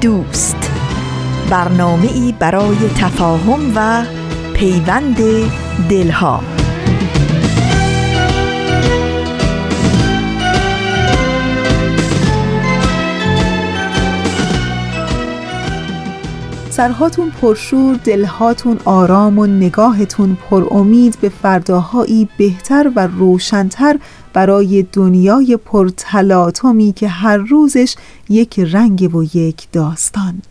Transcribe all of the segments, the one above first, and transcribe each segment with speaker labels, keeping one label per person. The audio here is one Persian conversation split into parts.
Speaker 1: دوست. برنامه ای برای تفاهم و پیوند دلها. سرهاتون پرشور دلهاتون آرام و نگاهتون پر امید به فرداهایی بهتر و روشنتر برای دنیای پرتلاطمی که هر روزش یک رنگ و یک داستان.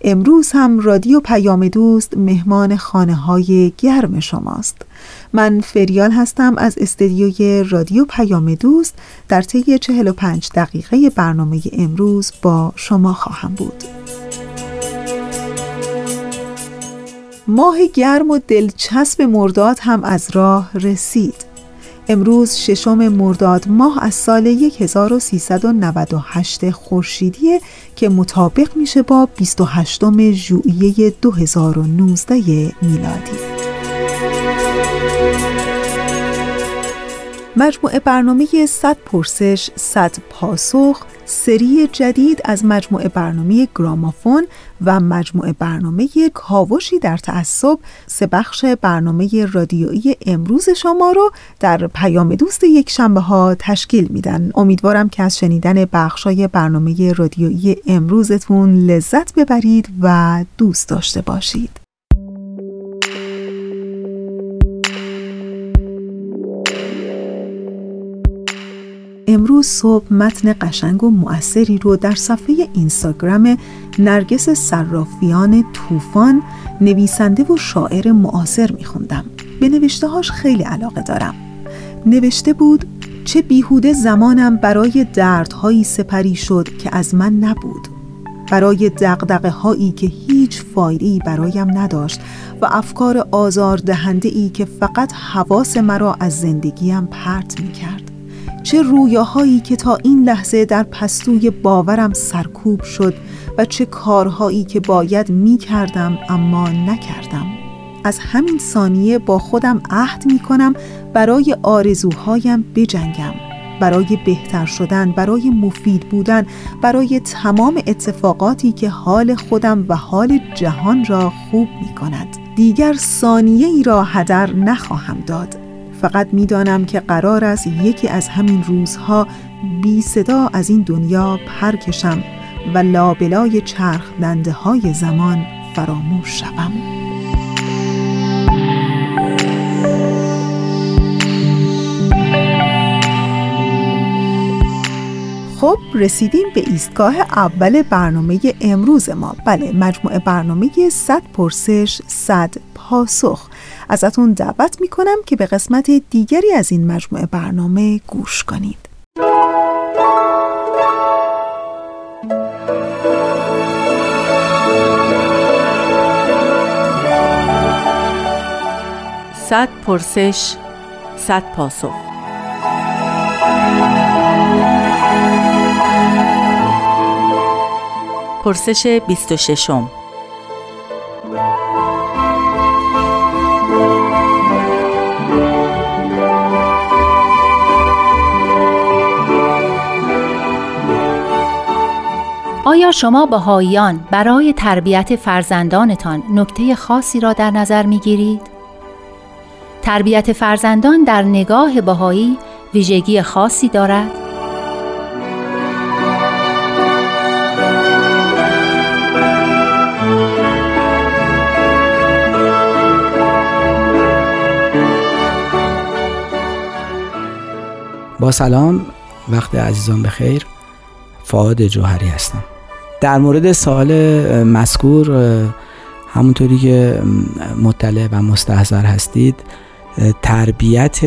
Speaker 1: امروز هم رادیو پیام دوست مهمان خانه های گرم شماست. من فریال هستم از استدیوی رادیو پیام دوست در طی 45 دقیقه برنامه امروز با شما خواهم بود. ماه گرم و دلچسب مرداد هم از راه رسید. امروز ششم مرداد ماه از سال 1398 خورشیدی که مطابق میشه با 28 ژوئیه 2019 میلادی. مجموعه برنامه 100 پرسش 100 پاسخ سری جدید از مجموعه برنامه گرامافون و مجموعه برنامه کاوشی در تعصب سه بخش برنامه رادیویی امروز شما رو در پیام دوست یک شنبه ها تشکیل میدن. امیدوارم که از شنیدن بخشای برنامه رادیویی امروزتون لذت ببرید و دوست داشته باشید. امروز صبح متن قشنگ و مؤثری رو در صفحه اینستاگرام نرگس صرافیان طوفان نویسنده و شاعر معاصر میخوندم. به نوشته هاش خیلی علاقه دارم. نوشته بود چه بیهوده زمانم برای دردهایی سپری شد که از من نبود. برای دقدقه هایی که هیچ فایده برایم نداشت و افکار آزاردهنده ای که فقط حواس مرا از زندگیم پرت می کرد. چه رویاهایی که تا این لحظه در پستوی باورم سرکوب شد و چه کارهایی که باید می کردم اما نکردم. از همین ثانیه با خودم عهد می کنم برای آرزوهایم بجنگم برای بهتر شدن برای مفید بودن برای تمام اتفاقاتی که حال خودم و حال جهان را خوب می کند دیگر ثانیه ای را هدر نخواهم داد. فقط می‌دانم که قرار است یکی از همین روزها بی صدا از این دنیا پر کشم و لابلای چرخ دنده های زمان فراموش شوم. خب رسیدیم به ایستگاه اول برنامه امروز ما بله مجموعه برنامه 100 پرسش 100 پاسخ ازتون دعوت می‌کنم که به قسمت دیگری از این مجموعه برنامه گوش کنید.
Speaker 2: صد پرسش صد پاسخ. پرسش 26 آیا شما بهاییان برای تربیت فرزندانتان نکته خاصی را در نظر می گیرید؟ تربیت فرزندان در نگاه بهایی ویژگی خاصی دارد؟
Speaker 3: با سلام وقت عزیزان بخیر فعاد جوهری هستم در مورد سوال مذکور همونطوری که مطلع و مستحضر هستید تربیت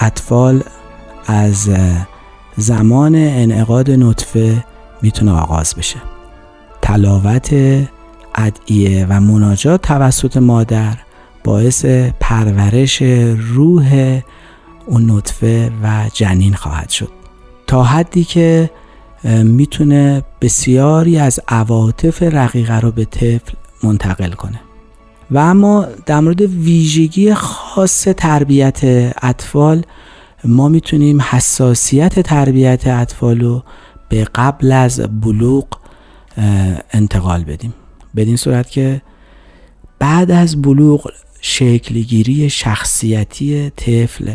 Speaker 3: اطفال از زمان انعقاد نطفه می‌تونه آغاز بشه. تلاوت ادعیه و مناجات توسط مادر باعث پرورش روح اون نطفه و جنین خواهد شد. تا حدی که می‌تونه بسیاری از عواطف رقیقه رو به طفل منتقل کنه. و اما در مورد ویژگی خاص تربیت اطفال ما می‌تونیم حساسیت تربیت اطفال رو به قبل از بلوغ انتقال بدیم. بدین صورت که بعد از بلوغ شکلگیری شخصیتی طفل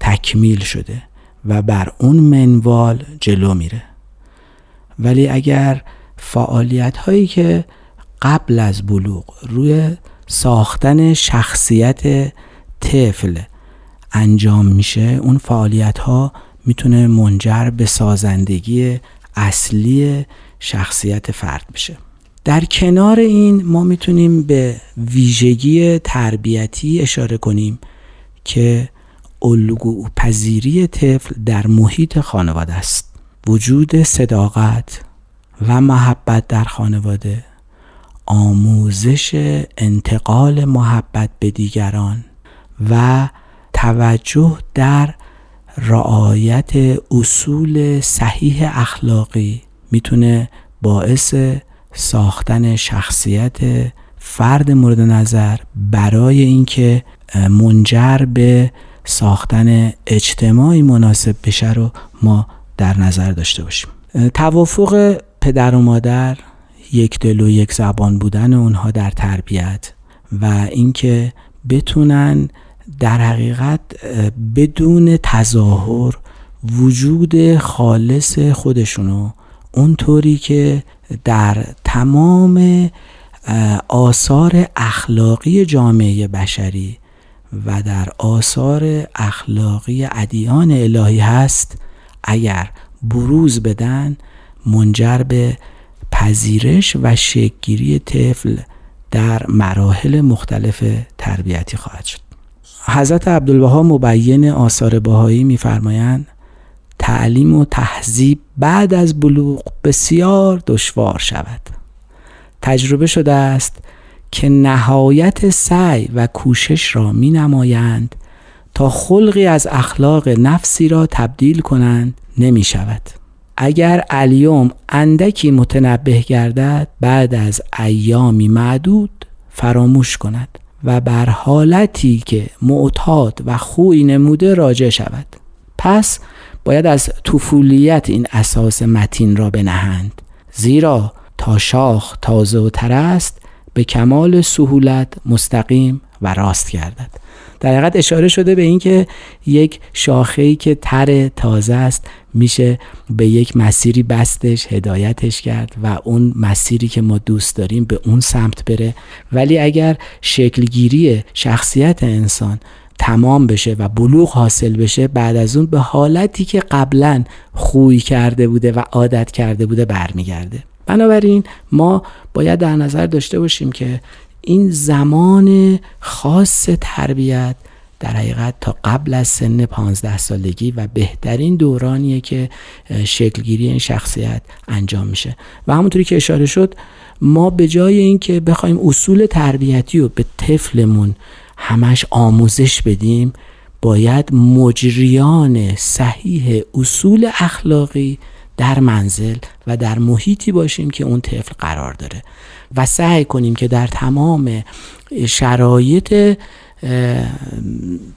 Speaker 3: تکمیل شده و بر اون منوال جلو میره. ولی اگر فعالیت هایی که قبل از بلوغ روی ساختن شخصیت طفل انجام میشه اون فعالیت ها می‌تونه منجر به سازندگی اصلی شخصیت فرد بشه. در کنار این ما می‌تونیم به ویژگی تربیتی اشاره کنیم که الگو پذیری طفل در محیط خانواده است. وجود صداقت و محبت در خانواده آموزش انتقال محبت به دیگران و توجه در رعایت اصول صحیح اخلاقی می‌تونه باعث ساختن شخصیت فرد مورد نظر برای اینکه منجر به ساختن اجتماعی مناسب بشه رو ما در نظر داشته باشیم. توافق پدر و مادر یک دل و یک زبان بودن اونها در تربیت و اینکه بتونن در حقیقت بدون تظاهر وجود خالص خودشونو اونطوری که در تمام آثار اخلاقی جامعه بشری و در آثار اخلاقی ادیان الهی هست اگر بروز بدن منجر به پذیرش و شکگیری طفل در مراحل مختلف تربیتی خواهد شد. حضرت عبدالبها مبین آثار بهایی میفرمایند تعلیم و تهذیب بعد از بلوغ بسیار دشوار شود. تجربه شده است که نهایت سعی و کوشش را می نمایند تا خلقی از اخلاق نفسی را تبدیل کنند نمی شود اگر الیوم اندکی متنبه گردد بعد از ایامی معدود فراموش کند و بر حالتی که معتاد و خوی نموده راجع شود. پس باید از طفولیت این اساس متین را بنهند. زیرا تا شاخ تازه و تر است به کمال سهولت مستقیم و راست گردد. در حقیقت اشاره شده به اینکه یک شاخه‌ای که تر تازه است میشه به یک مسیری بستش هدایتش کرد و اون مسیری که ما دوست داریم به اون سمت بره. ولی اگر شکلگیری شخصیت انسان تمام بشه و بلوغ حاصل بشه بعد از اون به حالتی که قبلا خوی کرده بوده و عادت کرده بوده برمیگرده. بنابراین ما باید در نظر داشته باشیم که این زمان خاص تربیت در حقیقت تا قبل از سن 15 سالگی و بهترین دورانیه که شکلگیری این شخصیت انجام میشه. و همونطوری که اشاره شد ما به جای اینکه بخوایم اصول تربیتی رو به طفلمون همش آموزش بدیم باید مجریان صحیح اصول اخلاقی در منزل و در محیطی باشیم که اون طفل قرار داره. و سعی کنیم که در تمام شرایط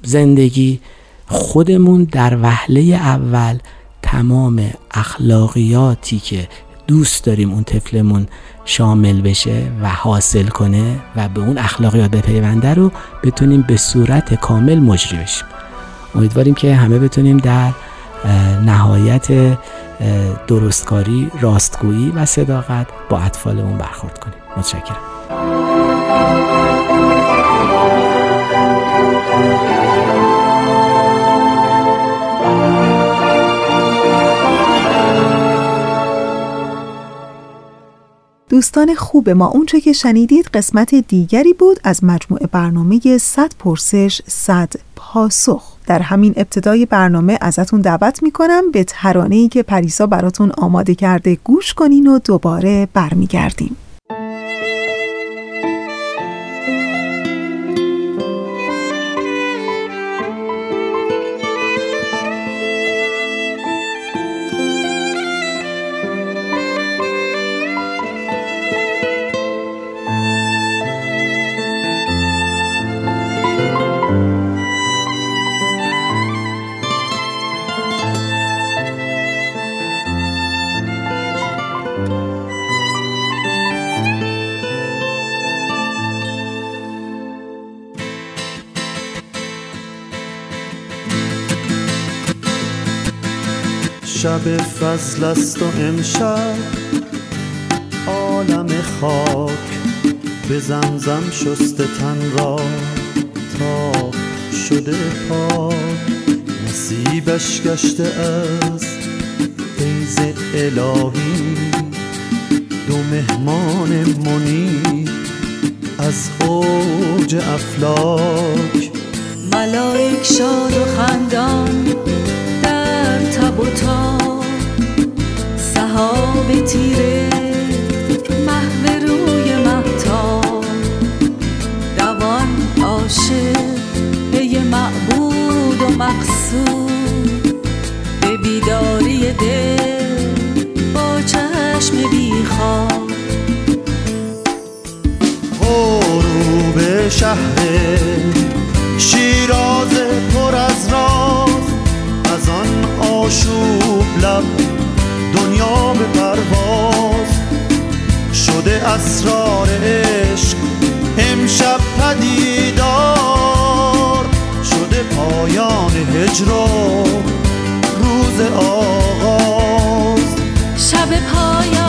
Speaker 3: زندگی خودمون در وهله اول تمام اخلاقیاتی که دوست داریم اون طفلمون شامل بشه و حاصل کنه و به اون اخلاقیات بپیونده رو بتونیم به صورت کامل مجری بشیم. امیدواریم که همه بتونیم در نهایت درستکاری راستگویی و صداقت با اطفالمون برخورد کنیم. متشکرم.
Speaker 1: دوستان خوب ما اونچه که شنیدید قسمت دیگری بود از مجموعه برنامه 100 پرسش 100 پاسخ. در همین ابتدای برنامه ازتون دعوت می‌کنم به ترانه‌ای که پریسا براتون آماده کرده گوش کنین و دوباره برمیگردیم.
Speaker 4: شب فضل است و امشب عالم خاک به زمزم شست تن را تا شده پاک. نصیبش گشته از فیض الهی. دو مهمان منی از اوج افلاک.
Speaker 5: ملائک شاد و خندان در تب و تاب. تیره محو روی محتاب دوان عاشق پی معبود و مقصود. به بیداری دل با چشم بیخواب.
Speaker 4: غروب شهر شیراز پر از راز از آن آشوب لب اسرار عشق امشب پدیدار شده پایان هجر روز آغاز.
Speaker 5: شب پایان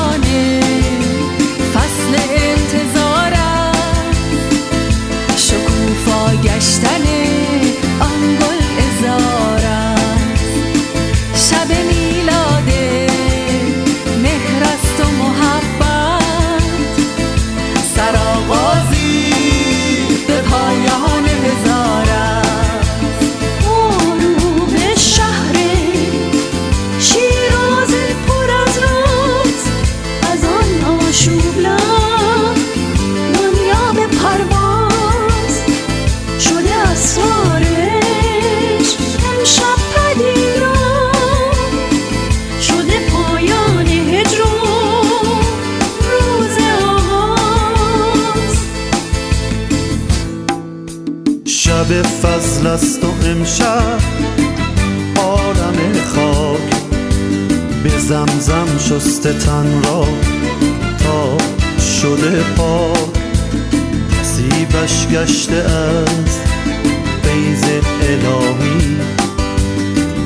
Speaker 4: شسته تن را تا شده پاک نصیبش گشته از فیض الهی.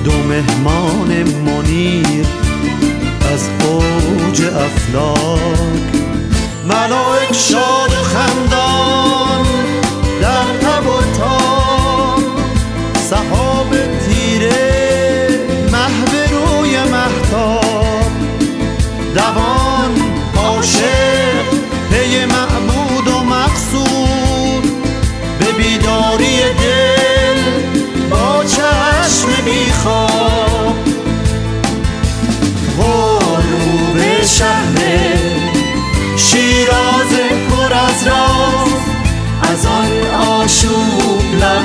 Speaker 4: دو مهمان منیر از اوج افلاک. ملائک شاد خندان در شهر شیراز پر از راز از آن آشوب لب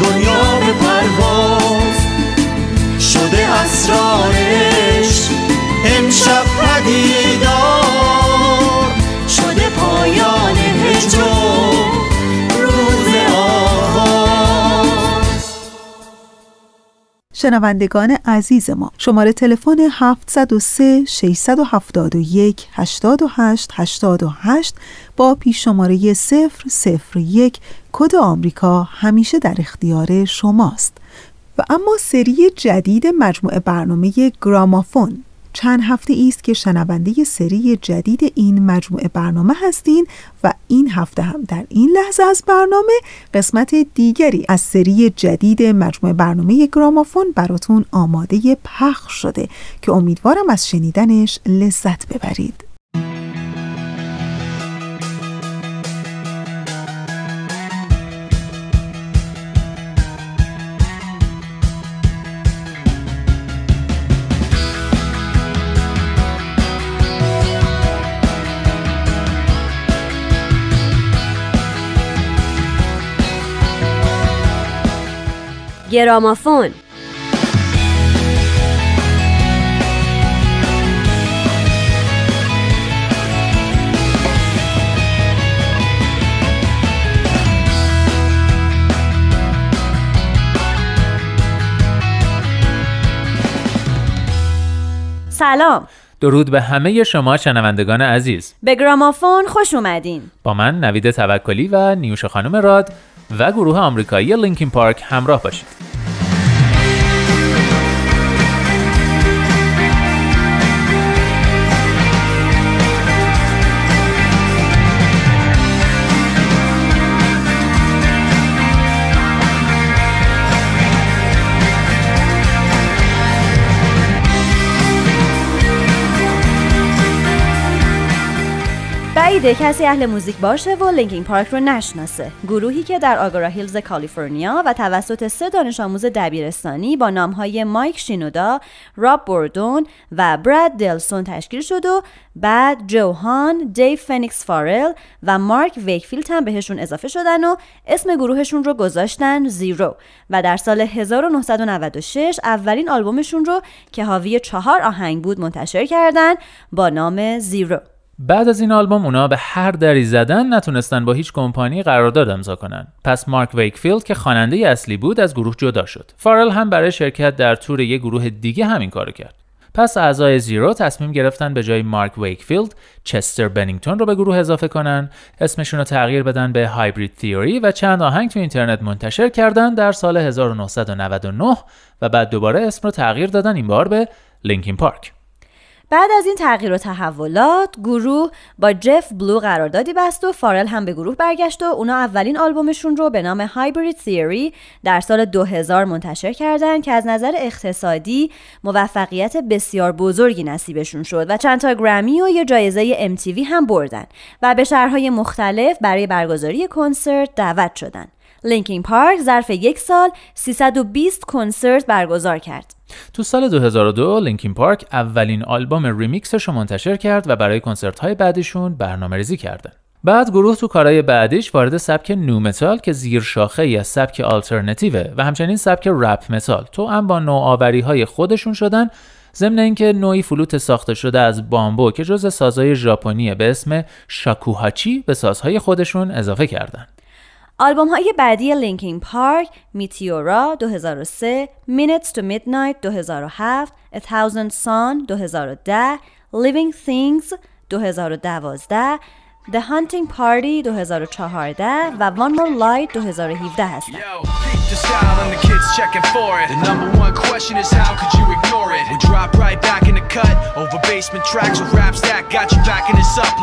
Speaker 4: دنیا به پرواز. شده اسرارش امشب پدیدار
Speaker 1: شنوندگان عزیز ما. شماره تلفن 703 671 88 88 با پیش شماره 001 کد آمریکا همیشه در اختیار شماست. و اما سری جدید مجموعه برنامه گرامافون. چند هفته است که شنونده سری جدید این مجموعه برنامه هستین و این هفته هم در این لحظه از برنامه قسمت دیگری از سری جدید مجموعه برنامه گرامافون براتون آماده پخش شده که امیدوارم از شنیدنش لذت ببرید.
Speaker 6: گرامافون.
Speaker 7: سلام.
Speaker 8: درود به همه شما شنوندگان عزیز.
Speaker 7: به گرامافون خوش اومدین.
Speaker 8: با من نوید توکلی و نیوش خانم راد. و گروه آمریکایی لینکین پارک همراه باشید.
Speaker 7: بعیده کسی اهل موزیک باشه و لینکین پارک رو نشناسه. گروهی که در آگورا هیلز کالیفرنیا و توسط سه دانش آموز دبیرستانی با نامهای مایک شینودا، راب بوردون و براد دلسون تشکیل شد و بعد جو هان، دیو فنیکس فارل و مارک ویکفیلد هم بهشون اضافه شدن و اسم گروهشون رو گذاشتن Xero. و در سال 1996 اولین آلبومشون رو که حاوی چهار آهنگ بود منتشر کردن با نام Xero.
Speaker 8: بعد از این آلبوم اونا به هر دری زدن نتونستن با هیچ کمپانی قرارداد امضا کنن. پس مارک ویکفیلد که خواننده اصلی بود از گروه جدا شد. فارل هم برای شرکت در تور یه گروه دیگه همین کارو کرد. پس اعضای Xero تصمیم گرفتن به جای مارک ویکفیلد چستر بنینگتون رو به گروه اضافه کنن اسمشون رو تغییر بدن به Hybrid Theory و چند آهنگ تو اینترنت منتشر کردن در سال 1999 و بعد دوباره اسم رو تغییر دادن این بار به لینکین پارک
Speaker 7: بعد از این تغییر و تحولات گروه با جف بلو قراردادی بست و فارل هم به گروه برگشت و اونا اولین آلبومشون رو به نام هایبرید Theory در سال 2000 منتشر کردند که از نظر اقتصادی موفقیت بسیار بزرگی نصیبشون شد و چند تا گرمی و یه جایزه MTV هم بردن و به شهرهای مختلف برای برگزاری کنسرت دعوت شدند. لینکین پارک ظرف یک سال 320 کنسرت برگزار کرد.
Speaker 8: تو سال 2002 لینکین پارک اولین آلبوم ریمیکسش رو منتشر کرد و برای کنسرت های بعدیشون برنامه ریزی کردن. بعد گروه تو کارهای بعدیش وارد سبک nu metal که زیر شاخه ای از سبک آلترنتیوه و همچنین سبک rap metal تو هم با نوآوری های خودشون شدن ضمن اینکه نوعی فلوت ساخته شده از بامبو که جز سازهای ژاپنی به اسم شاکوهاچی به سازهای خودشون اضافه کردند.
Speaker 7: آلبوم های بعدی لینکین پارک میتیورا 2003 Minutes to Midnight 2007 A Thousand Sun 2010 Living Things 2012 The Hunting Party 2014 و One More Light 2017 هستند.
Speaker 9: you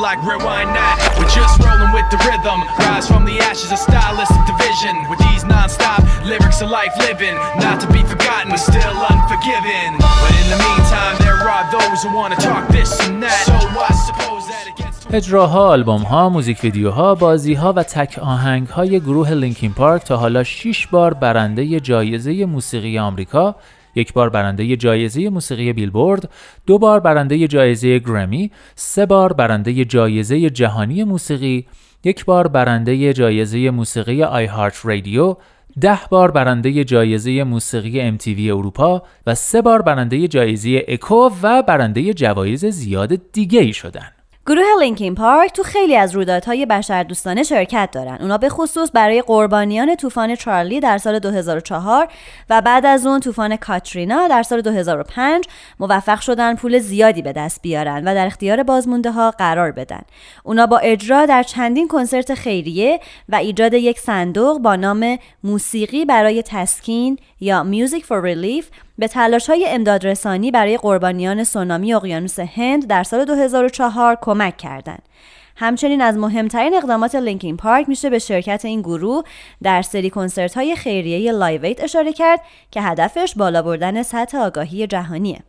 Speaker 9: like rewind that. We're just rolling with the rhythm. Rise from the ashes of stylistic division. With these non-stop lyrics of life living, not to be forgotten, but still unforgiven. But in the meantime, there are those who wanna talk this and that. So I suppose that it gets
Speaker 8: اجراها، آلبوم ها، موزیک ویدیوها، بازی ها و تک آهنگ های گروه لینکین پارک تا حالا 6 بار برنده جایزه موسیقی آمریکا، یک بار برنده جایزه موسیقی بیلبورد، دو بار برنده جایزه گرمی، سه بار برنده جایزه جهانی موسیقی، یک بار برنده جایزه موسیقی آی هارت رادیو، ده بار برنده جایزه موسیقی MTV اروپا و سه بار برنده جایزه اکو و برنده جوایز زیاد دیگه ای شدن.
Speaker 7: گروه لینکین پارک تو خیلی از رویدادهای بشردوستانه شرکت دارن. اونا به خصوص برای قربانیان طوفان چارلی در سال 2004 و بعد از اون طوفان کاترینا در سال 2005 موفق شدن پول زیادی به دست بیارن و در اختیار بازمونده ها قرار بدن. اونا با اجرا در چندین کنسرت خیریه و ایجاد یک صندوق با نام موسیقی برای تسکین یا Music for Relief به تلاش های امدادرسانی برای قربانیان سونامی اقیانوس هند در سال 2004 کمک کردند. همچنین از مهمترین اقدامات لینکین پارک میشه به شرکت این گروه در سری کنسرت های خیریه Live 8 اشاره کرد که هدفش بالا بردن سطح آگاهی جهانیه.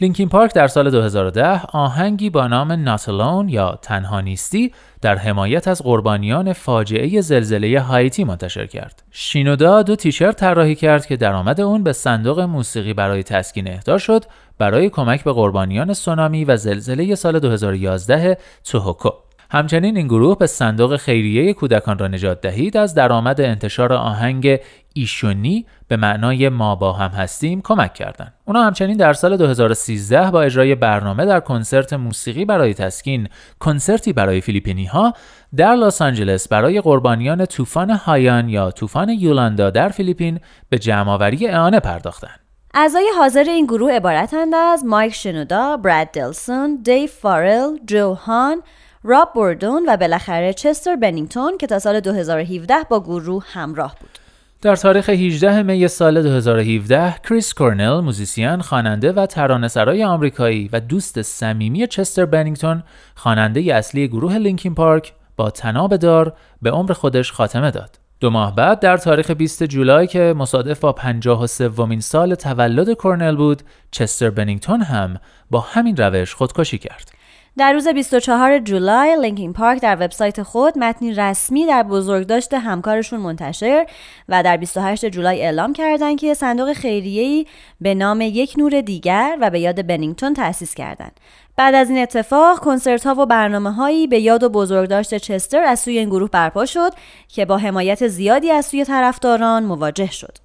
Speaker 8: لینکین پارک در سال 2010 آهنگی با نام Not Alone یا تنها نیستی در حمایت از قربانیان فاجعه زلزله هایتی منتشر کرد. شینودا دو تیشرت طراحی کرد که درآمد اون به صندوق موسیقی برای تسکین اهدا شد برای کمک به قربانیان سونامی و زلزله سال 2011 توهوکو. همچنین این گروه به صندوق خیریه کودکان را نجات دهید از درآمد انتشار آهنگ ایشونی به معنای ما با هم هستیم کمک کردند. اونا همچنین در سال 2013 با اجرای برنامه در کنسرت موسیقی برای تسکین کنسرتی برای فیلیپینی ها در لس آنجلس برای قربانیان طوفان هایان یا طوفان یولاندا در فیلیپین به جمعآوری اعانه پرداختند.
Speaker 7: اعضای حاضر این گروه عبارتند از مایک شنودا، براد دلسون، دیو فارل، جو هان، راب بوردون و بالاخره چستر بنینگتون که تا سال 2017 با گروه همراه بود.
Speaker 8: در تاریخ 18 می سال 2017 کریس کورنل موزیسین، خواننده و ترانه‌سرای آمریکایی و دوست صمیمی چستر بنینگتون خواننده اصلی گروه لینکین پارک با تناب دار به عمر خودش خاتمه داد. دو ماه بعد در تاریخ 20 جولای که مصادف با 53 ومین سال تولد کورنل بود، چستر بنینگتون هم با همین روش خودکشی کرد.
Speaker 7: در روز 24 جولای لینکین پارک در وبسایت خود متنی رسمی در بزرگداشت همکارشون منتشر و در 28 جولای اعلام کردند که صندوق خیریه‌ای به نام یک نور دیگر و به یاد بنینگتون تأسیس کردند. بعد از این اتفاق کنسرت ها و برنامه هایی به یاد و بزرگداشت چستر از سوی این گروه برپا شد که با حمایت زیادی از سوی طرفداران مواجه شد.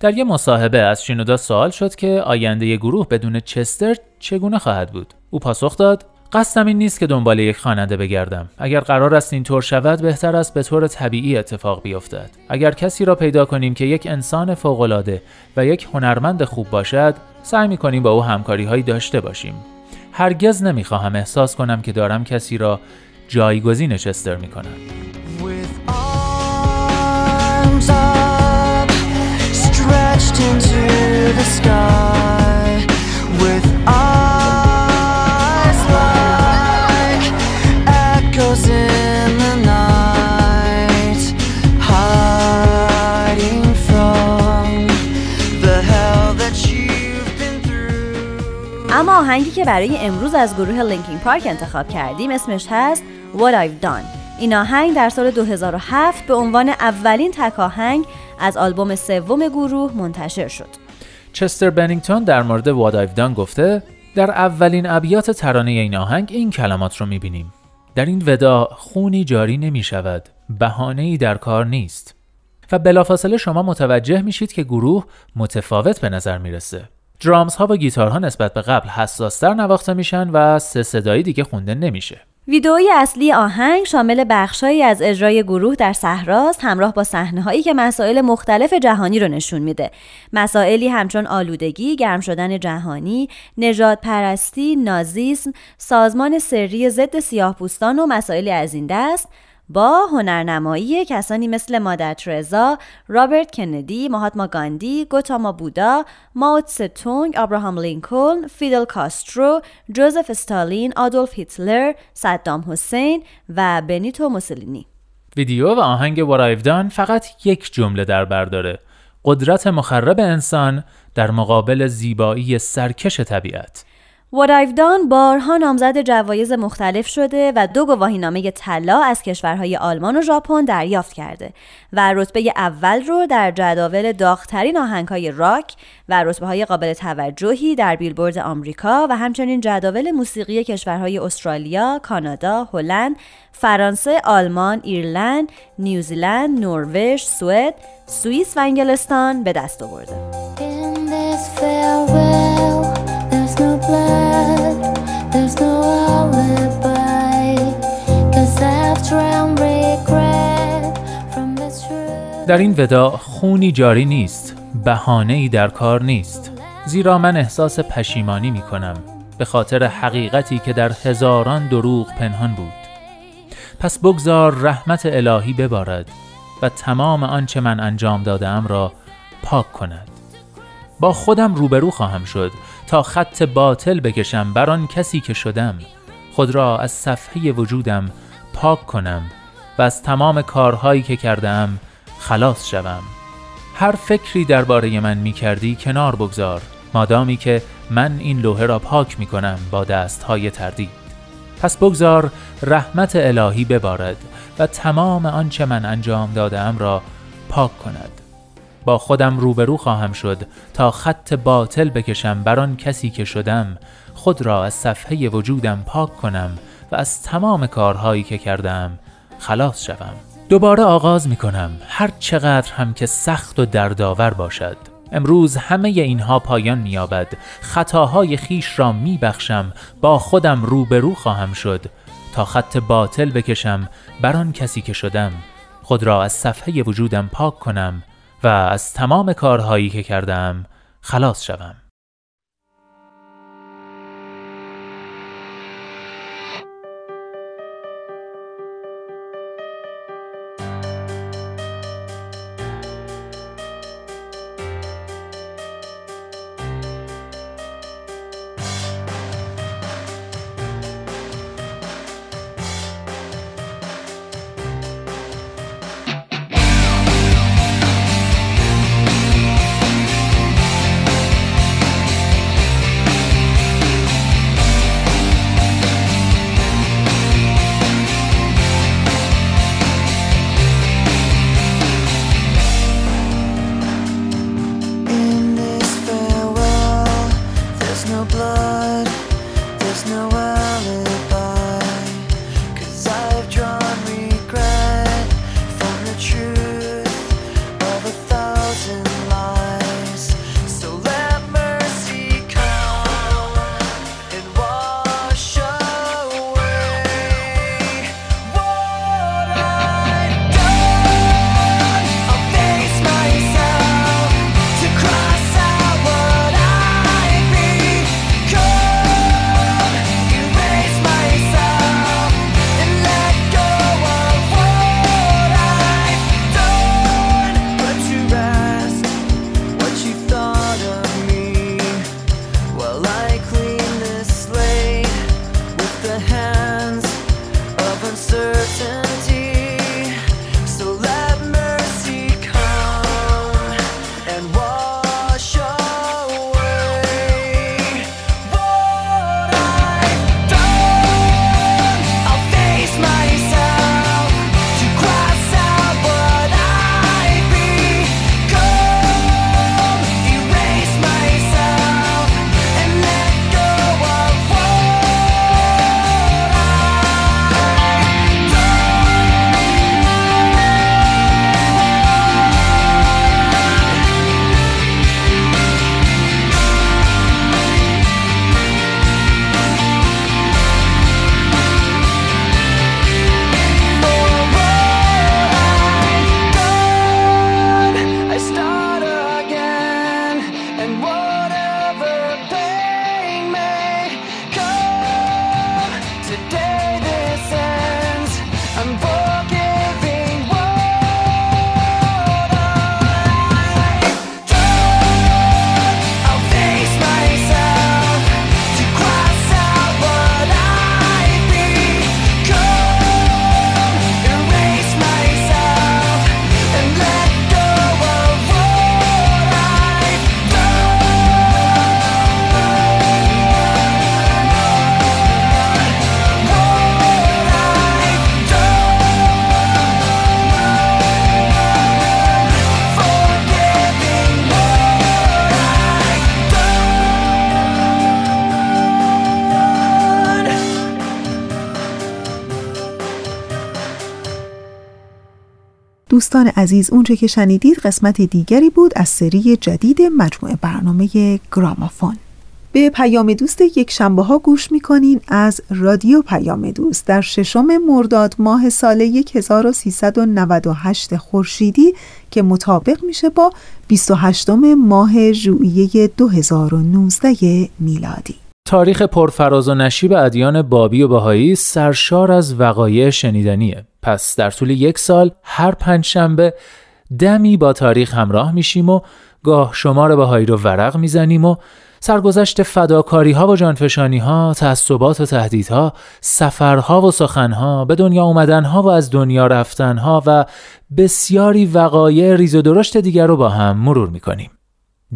Speaker 8: در یک مصاحبه از شینودا سوال شد که آینده گروه بدون چستر چگونه خواهد بود. او پاسخ داد: قصدم این نیست که دنبال یک خواننده بگردم. اگر قرار است این طور شود بهتر است به طور طبیعی اتفاق بیفتد. اگر کسی را پیدا کنیم که یک انسان فوقالعاده و یک هنرمند خوب باشد سعی می کنیم با او همکاری هایی داشته باشیم. هرگز نمی‌خواهم احساس کنم که دارم کسی را جایگزین چستر می کنم
Speaker 4: With arms up, stretched. With
Speaker 7: آهنگی که برای امروز از گروه لینکین پارک انتخاب کردیم اسمش هست What I've Done. این آهنگ در سال 2007 به عنوان اولین تک آهنگ از آلبوم سوم گروه منتشر شد.
Speaker 8: چستر بنینگتون در مورد What I've Done گفته در اولین ابیات ترانه این آهنگ این کلمات رو می‌بینیم. در این ودا خونی جاری نمی شود بهانه ای در کار نیست. و بلافاصله شما متوجه میشید که گروه متفاوت به نظر می‌رسه. درامز ها و گیتارها نسبت به قبل حساستر نواخته میشن و سه صدایی دیگه خونده نمیشه.
Speaker 7: ویدئوی اصلی آهنگ شامل بخشهایی از اجرای گروه در صحراست همراه با صحنه هایی که مسائل مختلف جهانی رو نشون میده. مسائلی همچون آلودگی، گرم شدن جهانی، نجات پرستی، نازیسم، سازمان سری ضد سیاهپوستان و مسائلی از این دست با هنرنمایی کسانی مثل مادر ترزا، رابرت کندی، مهاتما گاندی، گوتاما بودا، ماوت ستونگ، ابراهام لینکلن، فیدل کاسترو، جوزف استالین، آدولف هیتلر، صدام حسین و بنیتو موسولینی.
Speaker 8: ویدیو و آهنگ Done فقط یک جمله در بر داره قدرت مخرب انسان در مقابل زیبایی سرکش طبیعت
Speaker 7: What I've Done بارها نامزد جوایز مختلف شده و دو گواهینامه طلا از کشورهای آلمان و ژاپن دریافت کرده و رتبه اول رو در جداول داغترین آهنگهای راک و رتبه های قابل توجهی در بیلبورد آمریکا و همچنین جداول موسیقی کشورهای استرالیا، کانادا، هلند، فرانسه، آلمان، ایرلند، نیوزیلند، نروژ، سوئد، سوئیس و انگلستان به دست آورده.
Speaker 8: در این ودا خونی جاری نیست. بهانه ای در کار نیست. زیرا من احساس پشیمانی می کنم به خاطر حقیقتی که در هزاران دروغ پنهان بود. پس بگذار رحمت الهی ببارد و تمام آنچه من انجام دادم را پاک کند. با خودم روبرو خواهم شد. تا خط باطل بکشم بر آن کسی که شدم. خود را از صفحه وجودم پاک کنم و از تمام کارهایی که کردم خلاص شوم. هر فکری درباره من می کردی کنار بگذار مادامی که من این لوحه را پاک می کنم با دستهای تردید. پس بگذار رحمت الهی ببارد و تمام آنچه من انجام دادم را پاک کند. با خودم روبرو خواهم شد تا خط باطل بکشم بر آن کسی که شدم خود را از صفحه وجودم پاک کنم
Speaker 10: و از تمام کارهایی که کردم خلاص شوم. دوباره آغاز می کنم هر چقدر هم که سخت و دردآور باشد. امروز همه اینها پایان مییابد. خطاهای خیش را می بخشم با خودم روبرو خواهم شد. تا خط باطل بکشم بر آن کسی که شدم خود را از صفحه وجودم پاک کنم و از تمام کارهایی که کردم خلاص شوم.
Speaker 1: دوستان عزیز اونچه که شنیدید قسمت دیگری بود از سری جدید مجموعه برنامه گرامافون. به پیام دوست یک شنبه ها گوش می‌کنین از رادیو پیام دوست. در ششم مرداد ماه سال 1398 خورشیدی که مطابق میشه با 28 ماه ژوئیه 2019 میلادی.
Speaker 10: تاریخ پرفراز و نشیب ادیان بابی و بهایی سرشار از وقایع شنیدنیه پس در طول یک سال هر پنج شنبه دمی با تاریخ همراه میشیم و گاه شمار بهایی رو ورق می‌زنیم و سرگذشت فداکاری ها و جانفشانی ها، تعصبات و تهدیدها، سفرها و سخنها، به دنیا اومدن ها و از دنیا رفتن ها و بسیاری وقایع ریز و درشت دیگر رو با هم مرور می‌کنیم.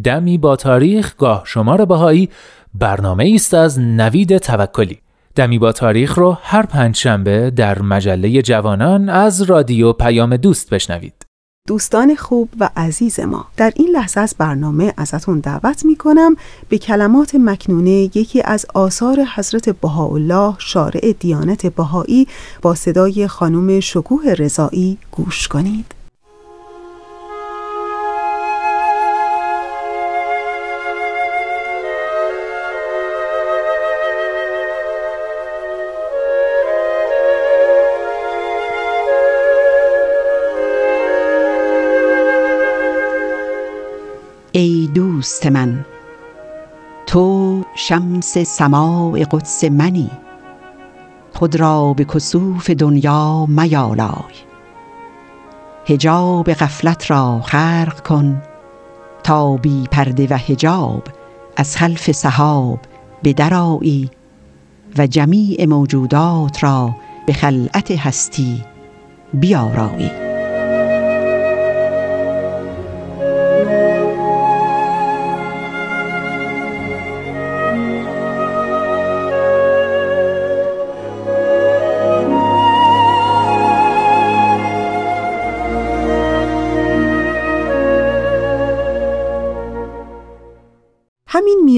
Speaker 10: دمی با تاریخ گاه شمار بهایی. برنامه است از نوید توکلی. دمی با تاریخ رو هر پنج شنبه در مجله جوانان از رادیو پیام دوست بشنوید.
Speaker 1: دوستان خوب و عزیز ما در این لحظه از برنامه ازتون دعوت می کنم به کلمات مکنونه یکی از آثار حضرت بهاءالله شارع دیانت بهایی با صدای خانم شکوه رضایی گوش کنید.
Speaker 6: دوست من. تو شمس سماع قدس منی. خود را به کسوف دنیا میالای. هجاب غفلت را خرق کن تا بی پرده و هجاب از خلف سحاب به درایی و جمیع موجودات را به خلعت هستی بیارایی.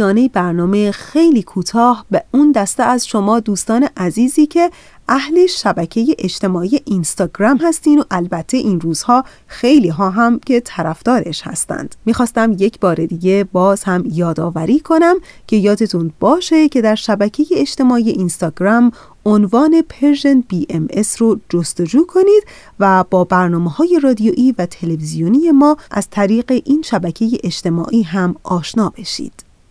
Speaker 1: میانه برنامه خیلی کوتاه به اون دسته از شما دوستان عزیزی که اهل شبکه اجتماعی اینستاگرام هستین و البته این روزها خیلی ها هم که طرفدارش هستند. می‌خواستم یک بار دیگه باز هم یادآوری کنم که یادتون باشه که در شبکه اجتماعی اینستاگرام عنوان Persian BMS رو جستجو کنید و با برنامه های رادیویی و تلویزیونی ما از طریق این شبکه اجتماعی هم آشنا بشید.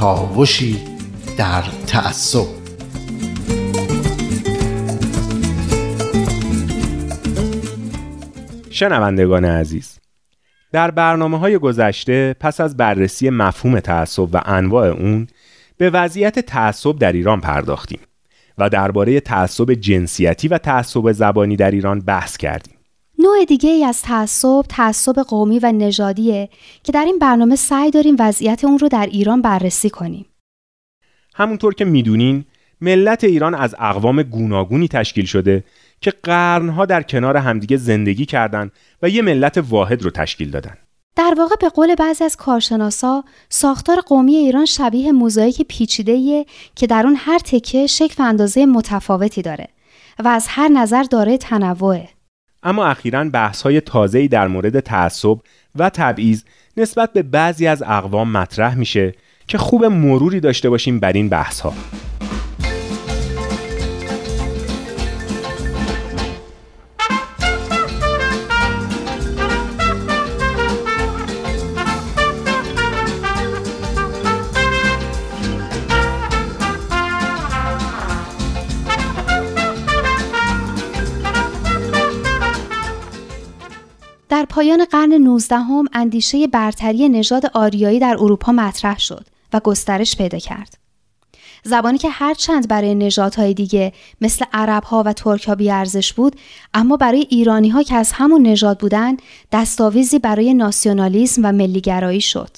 Speaker 11: کاوشی در تعصب.
Speaker 12: شنوندگان عزیز در برنامه های گذشته پس از بررسی مفهوم تعصب و انواع اون به وضعیت تعصب در ایران پرداختیم و درباره تعصب جنسیتی و تعصب زبانی در ایران بحث کردیم.
Speaker 13: نوع دیگه ای از تعصب تعصب قومی و نژادیه که در این برنامه سعی داریم وضعیت اون رو در ایران بررسی کنیم.
Speaker 12: همونطور که می‌دونین ملت ایران از اقوام گوناگونی تشکیل شده که قرنها در کنار همدیگه زندگی کردند و یه ملت واحد رو تشکیل دادن.
Speaker 13: در واقع به قول بعضی از کارشناسا ساختار قومی ایران شبیه موزاییک پیچیده‌ایه که در اون هر تکه شکل و اندازه متفاوتی داره و از هر نظر داره تنوعه.
Speaker 12: اما اخیرا بحث های تازه‌ای در مورد تعصب و تبعیض نسبت به بعضی از اقوام مطرح میشه که خوب مروری داشته باشیم بر این بحث ها.
Speaker 13: پایان قرن 19 هم اندیشه برتری نژاد آریایی در اروپا مطرح شد و گسترش پیدا کرد. زبانی که هرچند برای نژادهای دیگه مثل عربها و ترکها بیارزش بود اما برای ایرانی ها که از همون نژاد بودن دستاویزی برای ناسیونالیسم و ملیگرایی شد.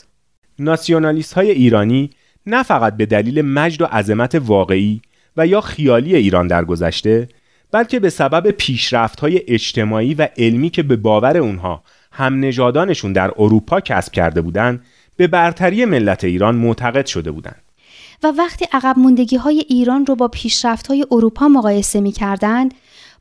Speaker 12: ناسیونالیست های ایرانی نه فقط به دلیل مجد و عظمت واقعی و یا خیالی ایران در گذشته بلکه به سبب پیشرفت های اجتماعی و علمی که به باور اونها هم نژادانشون در اروپا کسب کرده بودند به برتری ملت ایران معتقد شده بودند.
Speaker 13: و وقتی عقب موندگی های ایران رو با پیشرفت های اروپا مقایسه می کردند،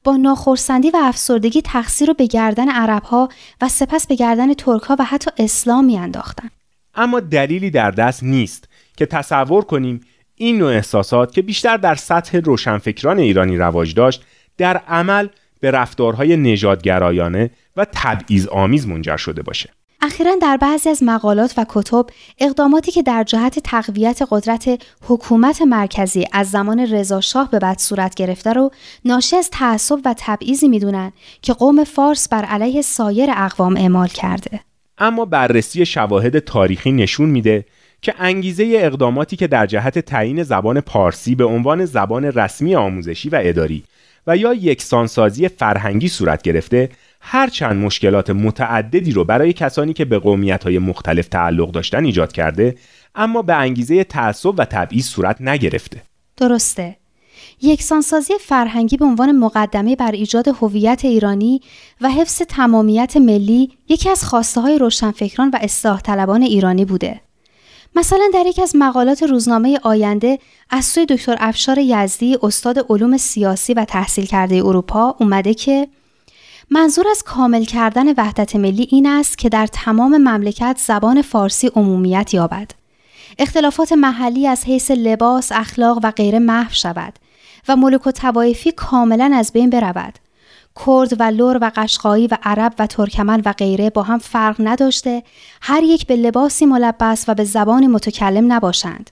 Speaker 13: با ناخرسندی و افسردگی تقصیر رو به گردن عرب ها و سپس به گردن ترک ها و حتی اسلام می انداختن.
Speaker 12: اما دلیلی در دست نیست که تصور کنیم این نوع احساسات که بیشتر در سطح روشنفکران ایرانی رواج داشت در عمل به رفتارهای نژادگرایانه و تبعیض آمیز منجر شده باشه.
Speaker 13: اخیرا در بعضی از مقالات و کتب اقداماتی که در جهت تقویت قدرت حکومت مرکزی از زمان رضا شاه به بعد صورت گرفته رو ناشی از تعصب و تبعیضی می‌دونن که قوم فارس بر علیه سایر اقوام اعمال کرده.
Speaker 12: اما بررسی شواهد تاریخی نشون میده که انگیزه اقداماتی که در جهت تعیین زبان پارسی به عنوان زبان رسمی آموزشی و اداری و یا یکسانسازی فرهنگی صورت گرفته هرچند مشکلات متعددی رو برای کسانی که به قومیت‌های مختلف تعلق داشتن ایجاد کرده اما به انگیزه تعصب و تبعیض صورت نگرفته
Speaker 13: درسته. یکسانسازی فرهنگی به عنوان مقدمه بر ایجاد هویت ایرانی و حفظ تمامیت ملی یکی از خواسته های روشنفکران و اصلاح طلبان ایرانی بوده. مثلا در یک از مقالات روزنامه آینده از سوی دکتر افشار یزدی استاد علوم سیاسی و تحصیل کرده اروپا اومده که منظور از کامل کردن وحدت ملی این است که در تمام مملکت زبان فارسی عمومیت یابد. اختلافات محلی از حیث لباس، اخلاق و غیره محو شود و ملوک و توایفی کاملا از بین برود. کرد و لور و قشقایی و عرب و ترکمن و غیره با هم فرق نداشته هر یک به لباسی ملبس و به زبانی متکلم نباشند.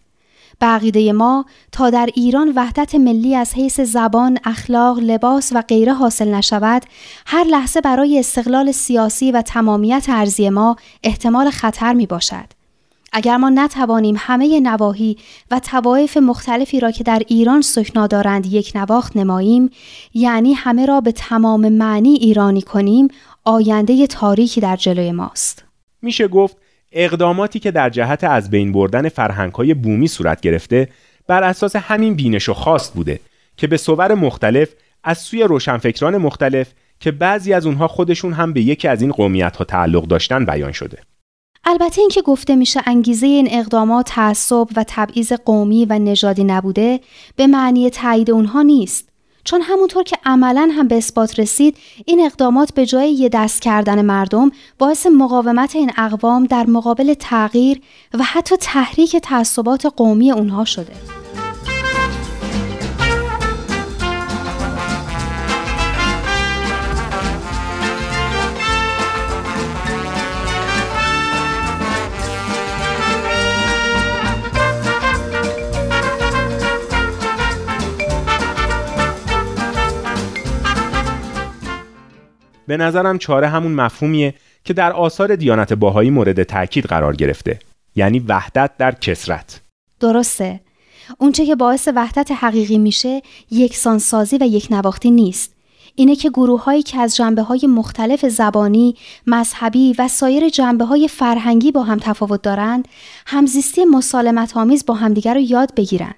Speaker 13: به عقیده ما تا در ایران وحدت ملی از حیث زبان، اخلاق، لباس و غیره حاصل نشود، هر لحظه برای استقلال سیاسی و تمامیت ارزی ما احتمال خطر می باشد. اگر ما نتوانیم همه نواحی و توایف مختلفی را که در ایران سکنا دارند یک نواخت نماییم یعنی همه را به تمام معنی ایرانی کنیم آینده تاریکی در جلوی ماست.
Speaker 12: میشه گفت اقداماتی که در جهت از بین بردن فرهنگ‌های بومی صورت گرفته بر اساس همین بینش و خواست بوده که به صور مختلف از سوی روشنفکران مختلف که بعضی از اونها خودشون هم به یکی از این قومیت‌ها تعلق داشتن بیان شده.
Speaker 13: البته اینکه گفته میشه انگیزه این اقدامات تعصب و تبعیض قومی و نژادی نبوده به معنی تایید اونها نیست. چون همونطور که عملا هم به اثبات رسید این اقدامات به جای یه دست کردن مردم باعث مقاومت این اقوام در مقابل تغییر و حتی تحریک تعصبات قومی اونها شده.
Speaker 12: به نظرم چاره همون مفهومیه که در آثار دیانت باهایی مورد تاکید قرار گرفته یعنی وحدت در کسرت
Speaker 13: درسته اونچه که باعث وحدت حقیقی میشه یکسانسازی و یک نواختی نیست اینه که گروه هایی که از جنبه های مختلف زبانی، مذهبی و سایر جنبه های فرهنگی با هم تفاوت دارند، همزیستی مسالمت آمیز با همدیگر رو یاد بگیرن.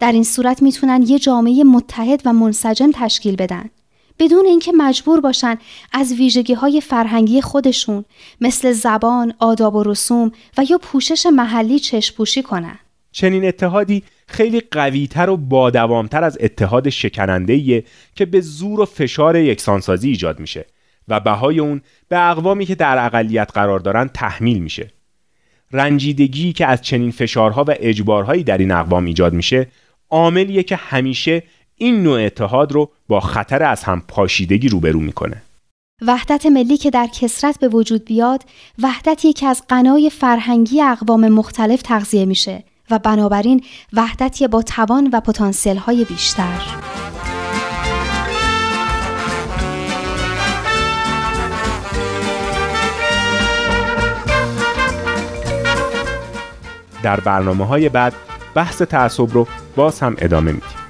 Speaker 13: در این صورت می‌تونن یه جامعه متحد و منسجم تشکیل بدن. بدون اینکه مجبور باشن از ویژگی های فرهنگی خودشون مثل زبان، آداب و رسوم و یا پوشش محلی چشپوشی کنن.
Speaker 12: چنین اتحادی خیلی قویتر و بادوامتر از اتحاد شکنندهیه که به زور و فشار یکسانسازی ایجاد میشه و بهای اون به اقوامی که در اقلیت قرار دارن تحمیل میشه. رنجیدگی که از چنین فشارها و اجبارهایی در این اقوام ایجاد میشه عاملیه که همیشه این نوع اتحاد رو با خطر از هم پاشیدگی روبرو می‌کنه.
Speaker 13: وحدت ملی که در کسرت به وجود بیاد وحدتی که از قنای فرهنگی اقوام مختلف تغذیه میشه و بنابراین وحدتی با توان و پتانسیل های بیشتر
Speaker 12: در برنامه های بعد بحث تعصب رو باز هم ادامه میدیم.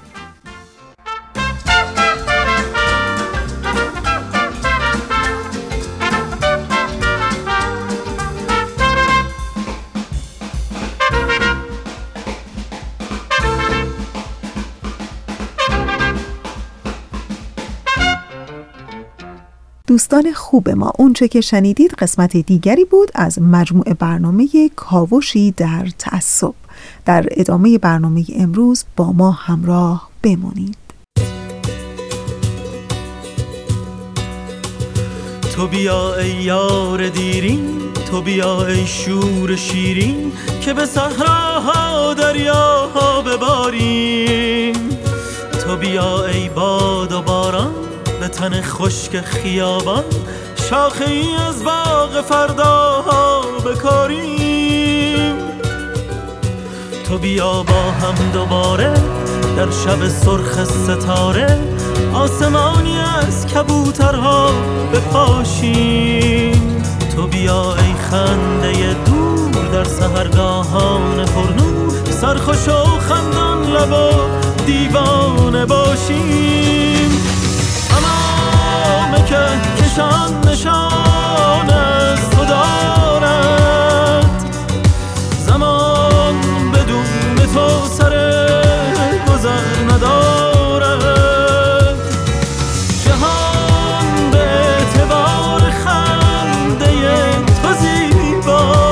Speaker 1: دوستان خوب ما. اونچه که شنیدید قسمت دیگری بود از مجموع برنامه کاوشی در تعصب. در ادامه برنامه امروز با ما همراه بمانید
Speaker 14: تو بیا ای یار دیرین تو بیا ای شور شیرین که به صحراها دریاها بباریم. تو بیا ای باد و باران تن خشک خیابان شاخه ای از باغ فرداها بکاریم. تو بیا با هم دوباره در شب سرخ ستاره آسمانی از کبوترها بپاشیم. تو بیا ای خنده دور در سهرگاهان پرنور سرخوش و خندان لبا دیوانه باشیم. تمام که کشان نشان از تو دارد. زمان بدون تو سر گذر ندارد. جهان به اعتبار خنده تو زیباست.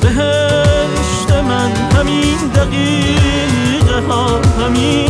Speaker 14: بهشت من همین دقیقه ها همین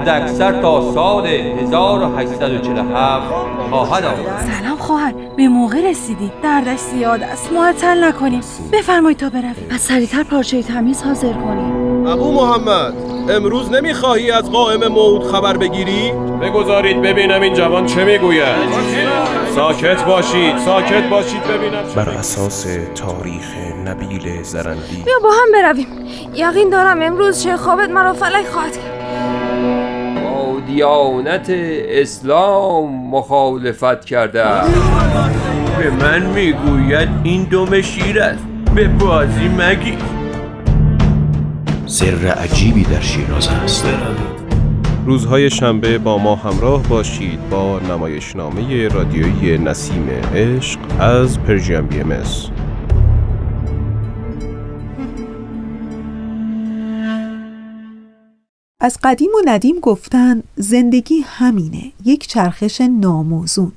Speaker 15: حد اکثر تا سال 1847 خواهد آمد.
Speaker 16: سلام خواهر به موقع رسیدی. دردش زیاد است. معطل نکنیم. بفرمایید تا برویم.
Speaker 17: پس سریعتر پارچه تمیز حاضر کنیم
Speaker 18: ابو محمد امروز نمی‌خواهی از قائم موعود خبر بگیری؟ بگذارید ببینم این جوان چه می‌گوید. ساکت باشید ساکت باشید ببینم
Speaker 19: بر اساس تاریخ نبیل زرندی
Speaker 16: بیا با هم برویم. یقین دارم امروز چه خوابت مرا فلک خواهد کرد.
Speaker 15: با دیانت اسلام مخالفت کرده است. به من می‌گوید این دم شیر است. به بازی مگی
Speaker 19: سر عجیبی در شیراز است.
Speaker 18: روزهای شنبه با ما همراه باشید با نمایشنامه رادیویی نسیم عشق از پرژیم بی ام
Speaker 1: از قدیم و ندیم گفتن زندگی همینه یک چرخش ناموزون.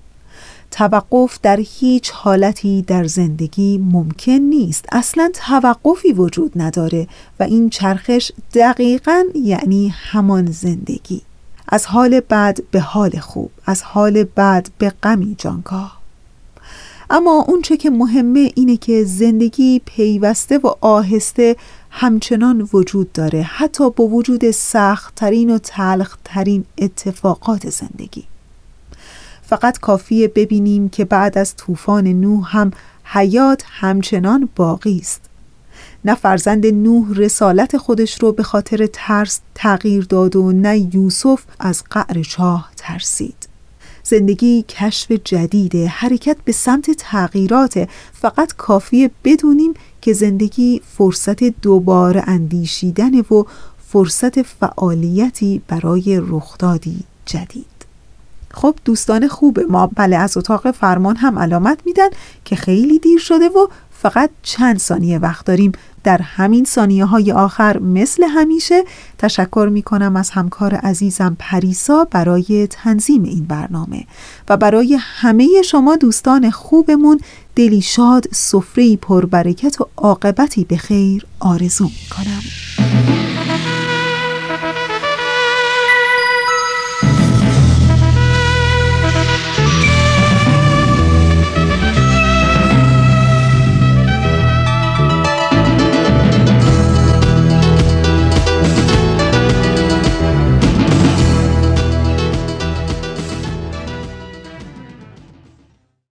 Speaker 1: توقف در هیچ حالتی در زندگی ممکن نیست. اصلا توقفی وجود نداره و این چرخش دقیقا یعنی همان زندگی. از حال بد به حال خوب از حال بد به غمی جانکاه اما اونچه که مهمه اینه که زندگی پیوسته و آهسته همچنان وجود داره حتی با وجود سختترین و تلخترین اتفاقات زندگی. فقط کافیه ببینیم که بعد از طوفان نوح هم حیات همچنان باقی است. نه فرزند نوح رسالت خودش رو به خاطر ترس تغییر داد و نه یوسف از قعر چاه ترسید. زندگی کشف جدیده حرکت به سمت تغییرات. فقط کافیه بدونیم که زندگی فرصت دوباره اندیشیدن و فرصت فعالیتی برای رخدادی جدید. خب دوستان خوب ما بله از اتاق فرمان هم علامت میدن که خیلی دیر شده و فقط چند ثانیه وقت داریم. در همین ثانیه های آخر مثل همیشه تشکر می کنم از همکار عزیزم پریسا برای تنظیم این برنامه و برای همه شما دوستان خوبمون دلی شاد سفره پربرکت و عاقبتی به خیر آرزو می کنم